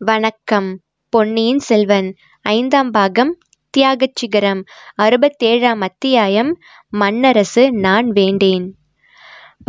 வணக்கம். பொன்னியின் செல்வன் ஐந்தாம் பாகம் தியாகச் சிகரம் அறுபத்தேழாம் அத்தியாயம் மன்னரசு நான் வேண்டேன்.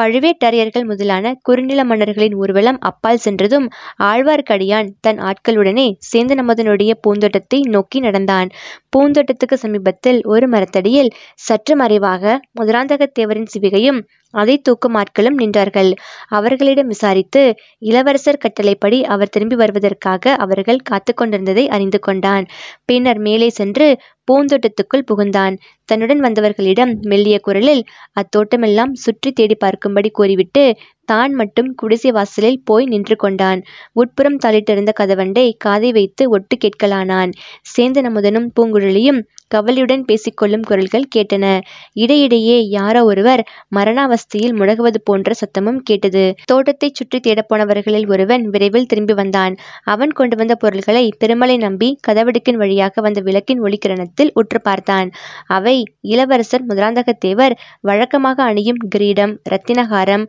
பழுவேட்டரையர்கள் முதலான குறுநில மன்னர்களின் ஊர்வலம் அப்பால் சென்றதும் ஆழ்வார்க்கடியான் தன் ஆட்களுடனே சேந்தனமுதனுடைய பூந்தோட்டத்தை நோக்கி நடந்தான். பூந்தோட்டத்துக்கு சமீபத்தில் ஒரு மரத்தடியில் சற்று மறைவாக முதலாந்தகத்தேவரின் சிவிகையும் அதை தூக்கும் ஆட்களும் நின்றார்கள். அவர்களிடம் விசாரித்து இளவரசர் கட்டளைப்படி அவர் திரும்பி வருவதற்காக அவர்கள் காத்து கொண்டிருந்ததை அறிந்து கொண்டான். பின்னர் மேலே சென்று பூந்தோட்டத்துக்குள் புகுந்தான். தன்னுடன் வந்தவர்களிடம் மெல்லிய குரலில் அத்தோட்டமெல்லாம் சுற்றி தேடி பார்க்கும்படி கூறிவிட்டு தான் மட்டும் குடிசை வாசலில் போய் நின்று கொண்டான். உட்புறம் தாளிட்டிருந்த கதவண்டை காதை வைத்து ஒட்டு கேட்கலானான். சேந்தன் அமுதனும் பூங்குழலியும் கவலையுடன் பேசிக்கொள்ளும் குரல்கள் கேட்டன. இடையிடையே யாரோ ஒருவர் மரணாவஸ்தையில் முழகுவது போன்ற சத்தமும் கேட்டது. தோட்டத்தை சுற்றி தேடப்போனவர்களில் ஒருவன் விரைவில் திரும்பி வந்தான். அவன் கொண்டு வந்த பொருள்களை பெருமலை நம்பி கதவடுக்கின் வழியாக வந்த விளக்கின் ஒளிக்கிரணத்தில் உற்று பார்த்தான். அவை இளவரசர் முதலாந்தகத்தேவர் வழக்கமாக அணியும் கிரீடம் இரத்தினகாரம்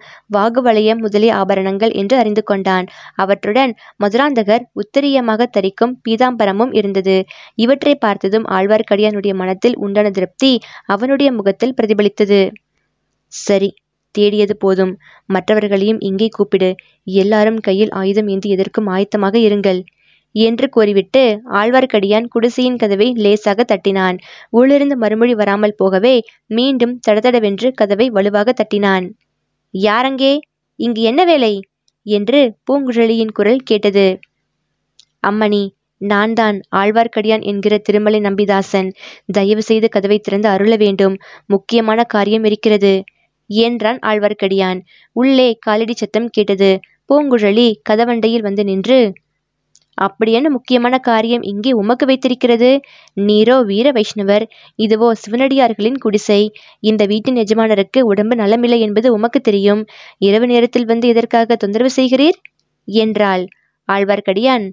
வாகுவலயம் முதலிய ஆபரணங்கள் என்று அறிந்து கொண்டான். அவற்றுடன் மதுராந்தகர் உத்தரியமாக தரிக்கும் பீதாம்பரமும் இருந்தது. இவற்றை பார்த்ததும் ஆழ்வார்க்கடியானுடைய மனத்தில் உண்டான திருப்தி அவனுடைய முகத்தில் பிரதிபலித்தது. சரி தேடியது போதும். மற்றவர்களையும் இங்கே கூப்பிடு. எல்லாரும் கையில் ஆயுதம் ஏந்தி எதற்கும் ஆயத்தமாக இருங்கள் என்று கூறிவிட்டு ஆழ்வார்க்கடியான் குடிசையின் கதவை லேசாக தட்டினான். உள்ளிருந்து மறுமொழி வராமல் போகவே மீண்டும் தடதடவென்று கதவை வலுவாக தட்டினான். யாரங்கே இங்கு என்ன வேலை? என்று பூங்குழலியின் குரல் கேட்டது. அம்மணி நான் தான் ஆழ்வார்க்கடியான் என்கிற திருமலை நம்பிதாசன். தயவு செய்து கதவை திறந்து அருள வேண்டும். முக்கியமான காரியம் இருக்கிறது. என்றான் ஆழ்வார்க்கடியான்? உள்ளே காலடி சத்தம் கேட்டது. பூங்குழலி கதவண்டையில் வந்து நின்று அப்படியான முக்கியமான காரியம் இங்கே உமக்கு வைத்திருக்கிறது? நீரோ வீர வைஷ்ணவர் இதுவோ சிவனடியார்களின் குடிசை. இந்த வீட்டின் எஜமானருக்கு உடம்பு நலமில்லை என்பது உமக்கு தெரியும். இரவு நேரத்தில் வந்து எதற்காக தொந்தரவு செய்கிறீர்? என்றாள். ஆழ்வார்க்கடியான்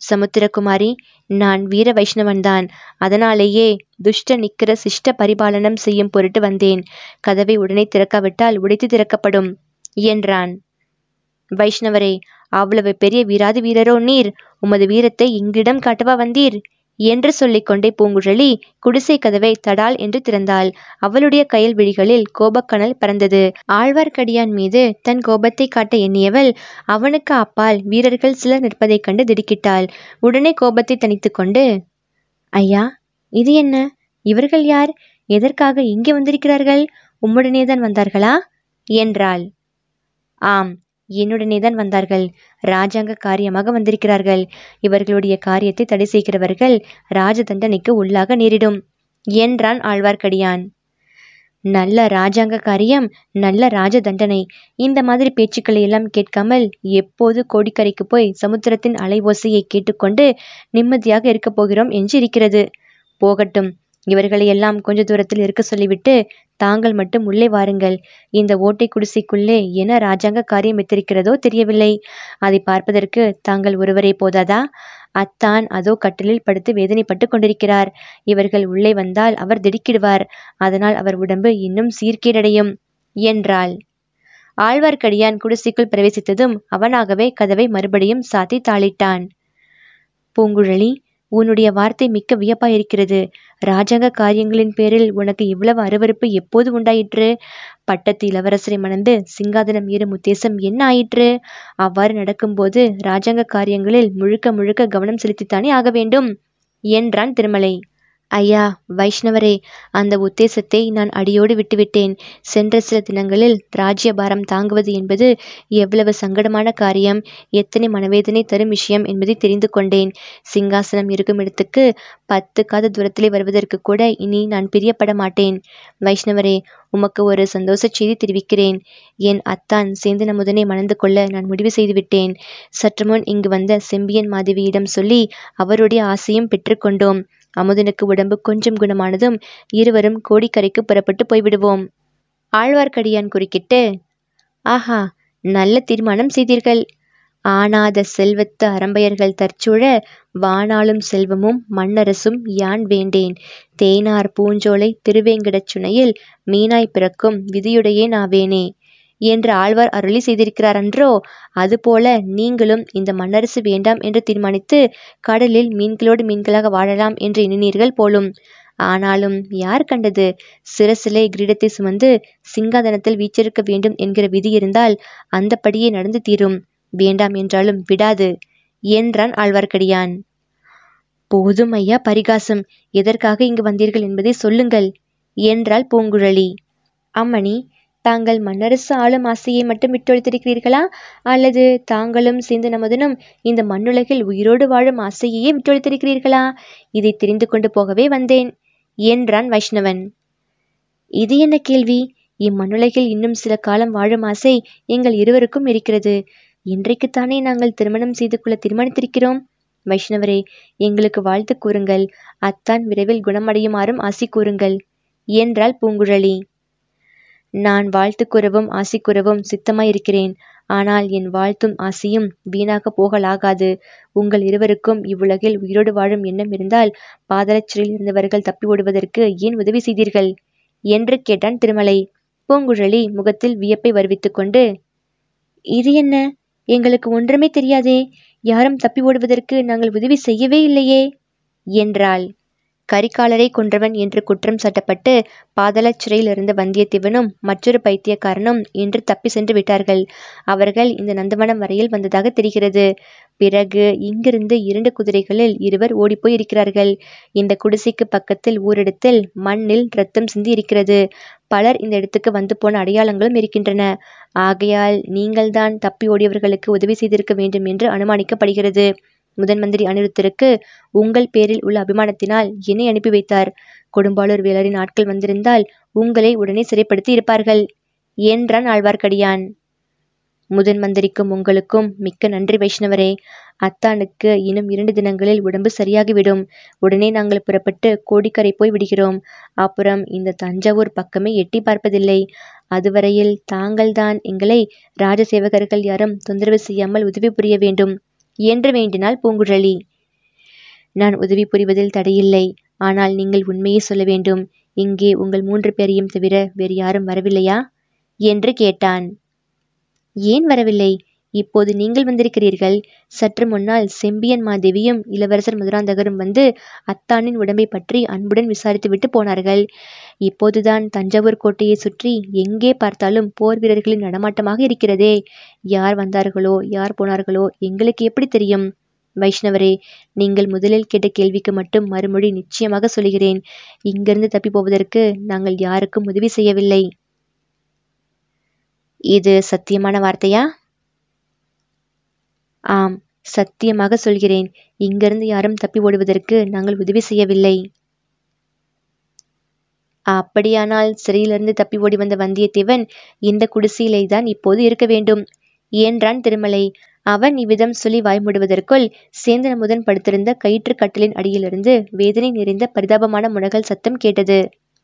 சமுத்திரகுமாரி நான் வீர வைஷ்ணவன்தான். அதனாலேயே துஷ்ட நிக்கிற சிஷ்ட பரிபாலனம் செய்யும் பொருட்டு வந்தேன். கதவை உடனே திறக்காவிட்டால் உடைத்து திறக்கப்படும் என்றான். வைஷ்ணவரே அவ்வளவு பெரிய வீராதி வீரரோ நீர். உமது வீரத்தை இங்கிடம் காட்டவா வந்தீர்? என்று சொல்லிக்கொண்டே பூங்குழலி குடிசை கதவை தடால் என்று திறந்தாள். அவளுடைய கையில் விழிகளில் கோபக்கனல் பறந்தது. ஆழ்வார்க்கடியான் மீது தன் கோபத்தை காட்ட எண்ணியவள் அவனுக்கு அப்பால் வீரர்கள் சிலர் நிற்பதைக் கண்டு திடுக்கிட்டாள். உடனே கோபத்தை தணித்து கொண்டு ஐயா இது என்ன? இவர்கள் யார்? எதற்காக இங்கே வந்திருக்கிறார்கள்? உம்முடனேதான் வந்தார்களா? என்றாள். ஆம் என்னுடனே தான் வந்தார்கள். ராஜாங்க காரியமாக வந்திருக்கிறார்கள். இவர்களுடைய காரியத்தை தடை செய்கிறவர்கள் ராஜ தண்டனைக்கு உள்ளாக நேரிடும் என்றான் ஆழ்வார்க்கடியான். நல்ல ராஜாங்க காரியம் நல்ல ராஜ தண்டனை இந்த மாதிரி பேச்சுக்களை எல்லாம் கேட்காமல் எப்போது கோடிக்கரைக்கு போய் சமுத்திரத்தின் அலை ஓசையை கேட்டுக்கொண்டு நிம்மதியாக இருக்கப் போகிறோம் என்று இருக்கிறது போகட்டும் இவர்களை எல்லாம் கொஞ்ச தூரத்தில் இருக்க சொல்லிவிட்டு தாங்கள் மட்டும் உள்ளே வாருங்கள். இந்த ஓட்டை குடிசைக்குள்ளே என்ன ராஜாங்க காரியம் வைத்திருக்கிறதோ தெரியவில்லை. அதை பார்ப்பதற்கு தாங்கள் ஒருவரே போதாதா? அத்தான் அதோ கட்டிலில் படுத்து வேதனைப்பட்டு கொண்டிருக்கிறார். இவர்கள் உள்ளே வந்தால் அவர் திடுக்கிடுவார். அதனால் அவர் உடம்பு இன்னும் சீர்கேடடையும். என்றாள். ஆழ்வார்க்கடியான் குடிசைக்குள் பிரவேசித்ததும் அவனாகவே கதவை மறுபடியும் சாத்தி தாளிட்டான். பூங்குழலி உன்னுடைய வார்த்தை மிக்க வியப்பாயிருக்கிறது ராஜாங்க காரியங்களின் பேரில் உனக்கு இவ்வளவு அருவறுப்பு எப்போது உண்டாயிற்று? பட்டத்து இளவரசரை மணந்து சிங்காதனம் ஏறும் உத்தேசம் என்ன ஆயிற்று? அவ்வாறு நடக்கும்போது ராஜாங்க காரியங்களில் முழுக்க முழுக்க கவனம் செலுத்தித்தானே ஆக வேண்டும்? என்றான் திருமலை. ஐயா வைஷ்ணவரே அந்த உத்தேசத்தை நான் அடியோடு விட்டுவிட்டேன். சென்ற சில தினங்களில் ராஜ்யபாரம் தாங்குவது என்பது எவ்வளவு சங்கடமான காரியம். எத்தனை மனவேதனை தரும் விஷயம் என்பதை தெரிந்து கொண்டேன். சிங்காசனம் இருக்கும் இடத்துக்கு பத்து காத தூரத்திலே வருவதற்கு கூட இனி நான் பிரியப்பட மாட்டேன். வைஷ்ணவரே உமக்கு ஒரு சந்தோஷ செய்தி தெரிவிக்கிறேன். என் அத்தான் சேந்தன முதனை மணந்து கொள்ள நான் முடிவு செய்துவிட்டேன். சற்றுமுன் இங்கு வந்த செம்பியன் மாதவியிடம் சொல்லி அவருடைய ஆசையும் பெற்றுக்கொண்டோம். அமுதனுக்கு உடம்பு கொஞ்சம் குணமானதும் இருவரும் கோடிக்கரைக்கு புறப்பட்டு போய்விடுவோம். ஆழ்வார்க்கடியான் குறுக்கிட்டு ஆஹா நல்ல தீர்மானம் செய்தீர்கள். ஆனாத செல்வத்து அரம்பையர்கள் தற்சூழ வானாலும் செல்வமும் மண்ணரசும் யான் வேண்டேன். தேனார் பூஞ்சோலை திருவேங்கடச் சுனையில் மீனாய் பிறக்கும் விதியுடையே நாவேனே என்று ஆழ்வார் அருளி செய்திருக்கிறார் அன்றோ அதுபோல நீங்களும் இந்த மண்ணரசு வேண்டாம் என்று தீர்மானித்து கடலில் மீன்களோடு மீன்களாக வாழலாம் என்று எண்ணினீர்கள் போலும். ஆனாலும் யார் கண்டது? சிறசிலை கிரீடத்தை சுமந்து சிங்காதனத்தில் வீச்சிருக்க வேண்டும் என்கிற விதி இருந்தால் அந்தப்படியே நடந்து தீரும். வேண்டாம் என்றாலும் விடாது என்றான் ஆழ்வார்க்கடியான். போதும் ஐயா பரிகாசம். எதற்காக இங்கு வந்தீர்கள் என்பதை சொல்லுங்கள் என்றாள் பூங்குழலி. அம்மணி தாங்கள் மன்னரசு ஆளும் ஆசையை மட்டும் விட்டொழித்திருக்கிறீர்களா? அல்லது தாங்களும் சேர்ந்து நமதனும் இந்த மண்ணுலகில் உயிரோடு வாழும் ஆசையையே விட்டொழித்திருக்கிறீர்களா? இதை தெரிந்து கொண்டு போகவே வந்தேன் என்றான் வைஷ்ணவன். இது என்ன கேள்வி? இம்மண்ணுலகில் இன்னும் சில காலம் வாழும் ஆசை எங்கள் இருவருக்கும் இருக்கிறது. இன்றைக்குத்தானே நாங்கள் திருமணம் செய்து கொள்ள தீர்மானித்திருக்கிறோம்? வைஷ்ணவரே எங்களுக்கு வாழ்த்து கூறுங்கள். அத்தான் விரைவில் குணமடையுமாறும் ஆசி கூறுங்கள் என்றாள் பூங்குழலி. நான் வாழ்த்து கூறவும் ஆசி கூறவும் சித்தமாயிருக்கிறேன். ஆனால் என் வாழ்த்தும் ஆசியும் வீணாக போகலாகாது. உங்கள் இருவருக்கும் இவ்வுலகில் உயிரோடு வாழும் எண்ணம் இருந்தால் பாதலச்சிறையில் இருந்தவர்கள் தப்பி ஓடுவதற்கு ஏன் உதவி செய்தீர்கள்? என்று கேட்டான் திருமலை. பூங்குழலி முகத்தில் வியப்பை வருவித்துக் கொண்டு இது என்ன? எங்களுக்கு ஒன்றுமே தெரியாதே. யாரும் தப்பி ஓடுவதற்கு நாங்கள் உதவி செய்யவே இல்லையே? என்றாள். கரிகாலரை கொன்றவன் என்று குற்றம் சாட்டப்பட்டு பாதாளச் சிறையில் இருந்த வந்தியத்தேவனும் மற்றொரு பைத்தியக்காரனும் இன்று தப்பி சென்று விட்டார்கள். அவர்கள் இந்த நந்தவனம் வரையில் வந்ததாக தெரிகிறது. பிறகு இங்கிருந்து இரண்டு குதிரைகளில் இருவர் ஓடிப்போய் இருக்கிறார்கள் இந்த குடிசைக்கு பக்கத்தில் ஊரிடத்தில் மண்ணில் ரத்தம் சிந்தி இருக்கிறது. பலர் இந்த இடத்துக்கு வந்து போன அடையாளங்களும் இருக்கின்றன. ஆகையால் நீங்கள்தான் தப்பி ஓடியவர்களுக்கு உதவி செய்திருக்க வேண்டும் என்று அனுமானிக்கப்படுகிறது. முதன் மந்திரி அனிருத்தருக்கு உங்கள் பேரில் உள்ள அபிமானத்தினால் என்னை அனுப்பி வைத்தார். கொடும்பாளூர் வேலரின் ஆட்கள் வந்திருந்தால் உங்களை உடனே சிறைப்படுத்தி இருப்பார்கள். என்றான் ஆழ்வார்க்கடியான்? முதன் மந்திரிக்கும் உங்களுக்கும் மிக்க நன்றி வைஷ்ணவரே. அத்தானுக்கு இன்னும் இரண்டு தினங்களில் உடம்பு சரியாகிவிடும். உடனே நாங்கள் புறப்பட்டு கோடிக்கரை போய் விடுகிறோம். அப்புறம் இந்த தஞ்சாவூர் பக்கமே எட்டி பார்ப்பதில்லை. அதுவரையில் தாங்கள்தான் எங்களை ராஜசேவகர்கள் யாரும் தொந்தரவு செய்யாமல் உதவி புரிய வேண்டும். என்று வேண்டினாள் பூங்குழலி. நான் உதவி புரிவதில் தடையில்லை. ஆனால் நீங்கள் உண்மையை சொல்ல வேண்டும். இங்கே உங்கள் மூன்று பேரையும் தவிர வேறு யாரும் வரவில்லையா? என்று கேட்டான். ஏன் வரவில்லை? இப்போது நீங்கள் வந்திருக்கிறீர்கள். சற்று முன்னால் செம்பியன் மாதேவியும் இளவரசர் மதுராந்தகரும் வந்து அத்தானின் உடம்பை பற்றி அன்புடன் விசாரித்துவிட்டு போனார்கள். இப்போதுதான் தஞ்சாவூர் கோட்டையை சுற்றி எங்கே பார்த்தாலும் போர் வீரர்களின் நடமாட்டமாக இருக்கிறதே. யார் வந்தார்களோ யார் போனார்களோ எங்களுக்கு எப்படி தெரியும்? வைஷ்ணவரே நீங்கள் முதலில் கேட்ட கேள்விக்கு மட்டும் மறுமொழி நிச்சயமாக சொல்கிறேன் இங்கிருந்து தப்பி போவதற்கு நாங்கள் யாருக்கும் உதவி செய்யவில்லை. இது சத்தியமான வார்த்தையா? ஆம் சத்தியமாக சொல்கிறேன். இங்கிருந்து யாரும் தப்பி ஓடுவதற்கு நாங்கள் உதவி செய்யவில்லை. அப்படியானால் சிறையிலிருந்து தப்பி ஓடி வந்த வந்தியத்தேவன் இந்த குடிசையிலே தான் இப்போது இருக்க வேண்டும். என்றான் திருமலை? அவன் இவ்விதம் சொல்லி வாய்மூடுவதற்குள் சேந்தன் முதன் படுத்திருந்த கயிற்று கட்டிலின் அடியிலிருந்து வேதனை நிறைந்த பரிதாபமான முனகல் சத்தம் கேட்டது.